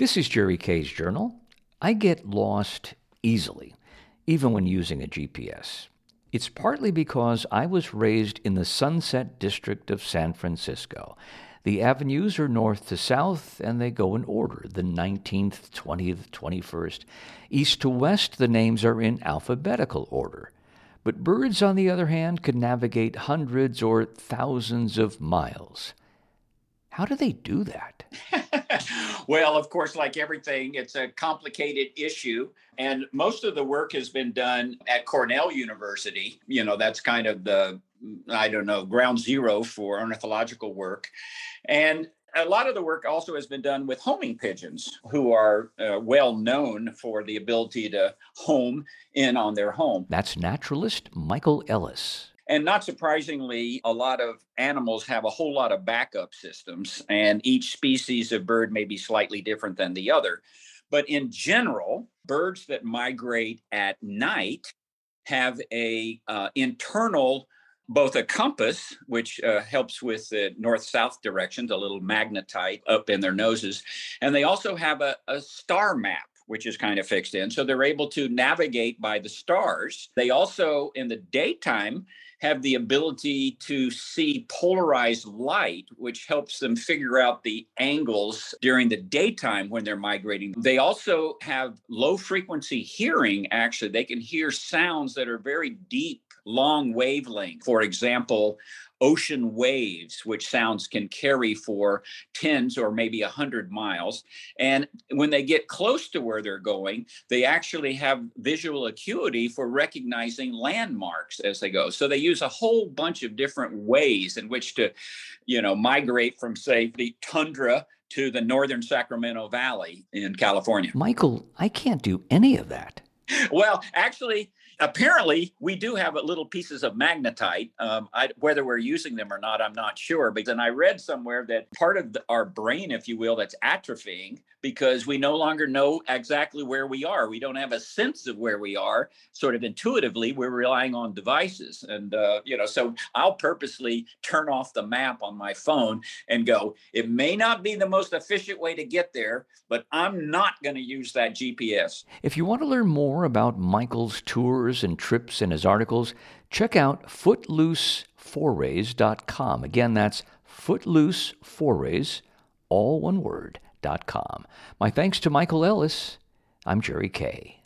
This is Jerry Kay's journal. I get lost easily, even when using a GPS. It's partly because I was raised in the Sunset District of San Francisco. The avenues are north to south, and they go in order the 19th, 20th, 21st. East to west, the names are in alphabetical order. But birds, on the other hand, can navigate hundreds or thousands of miles. How do they do that? well, of course, like everything, it's a complicated issue. And most of the work has been done at Cornell University. You know, that's kind of the, I don't know, ground zero for ornithological work. And a lot of the work also has been done with homing pigeons, who are uh, well known for the ability to home in on their home. That's naturalist Michael Ellis. And not surprisingly, a lot of animals have a whole lot of backup systems, and each species of bird may be slightly different than the other. But in general, birds that migrate at night have a uh, internal both a compass, which uh, helps with the north south directions, a little magnetite up in their noses, and they also have a, a star map which is kind of fixed in. So they're able to navigate by the stars. They also, in the daytime, have the ability to see polarized light, which helps them figure out the angles during the daytime when they're migrating. They also have low frequency hearing, actually. They can hear sounds that are very deep long wavelength. For example, ocean waves, which sounds can carry for tens or maybe a hundred miles. And when they get close to where they're going, they actually have visual acuity for recognizing landmarks as they go. So they use a whole bunch of different ways in which to, you know, migrate from say the tundra to the northern Sacramento Valley in California. Michael, I can't do any of that. Well, actually, apparently we do have little pieces of magnetite um, I, whether we're using them or not i'm not sure because and i read somewhere that part of the, our brain if you will that's atrophying because we no longer know exactly where we are. We don't have a sense of where we are sort of intuitively we're relying on devices. And uh, you know so i'll purposely turn off the map on my phone and go it may not be the most efficient way to get there but i'm not going to use that gps if you want to learn more about michael's tours tours and trips in his articles, check out footlooseforays.com. Again, that's footlooseforays, all one word, com. My thanks to Michael Ellis. I'm Jerry Kay.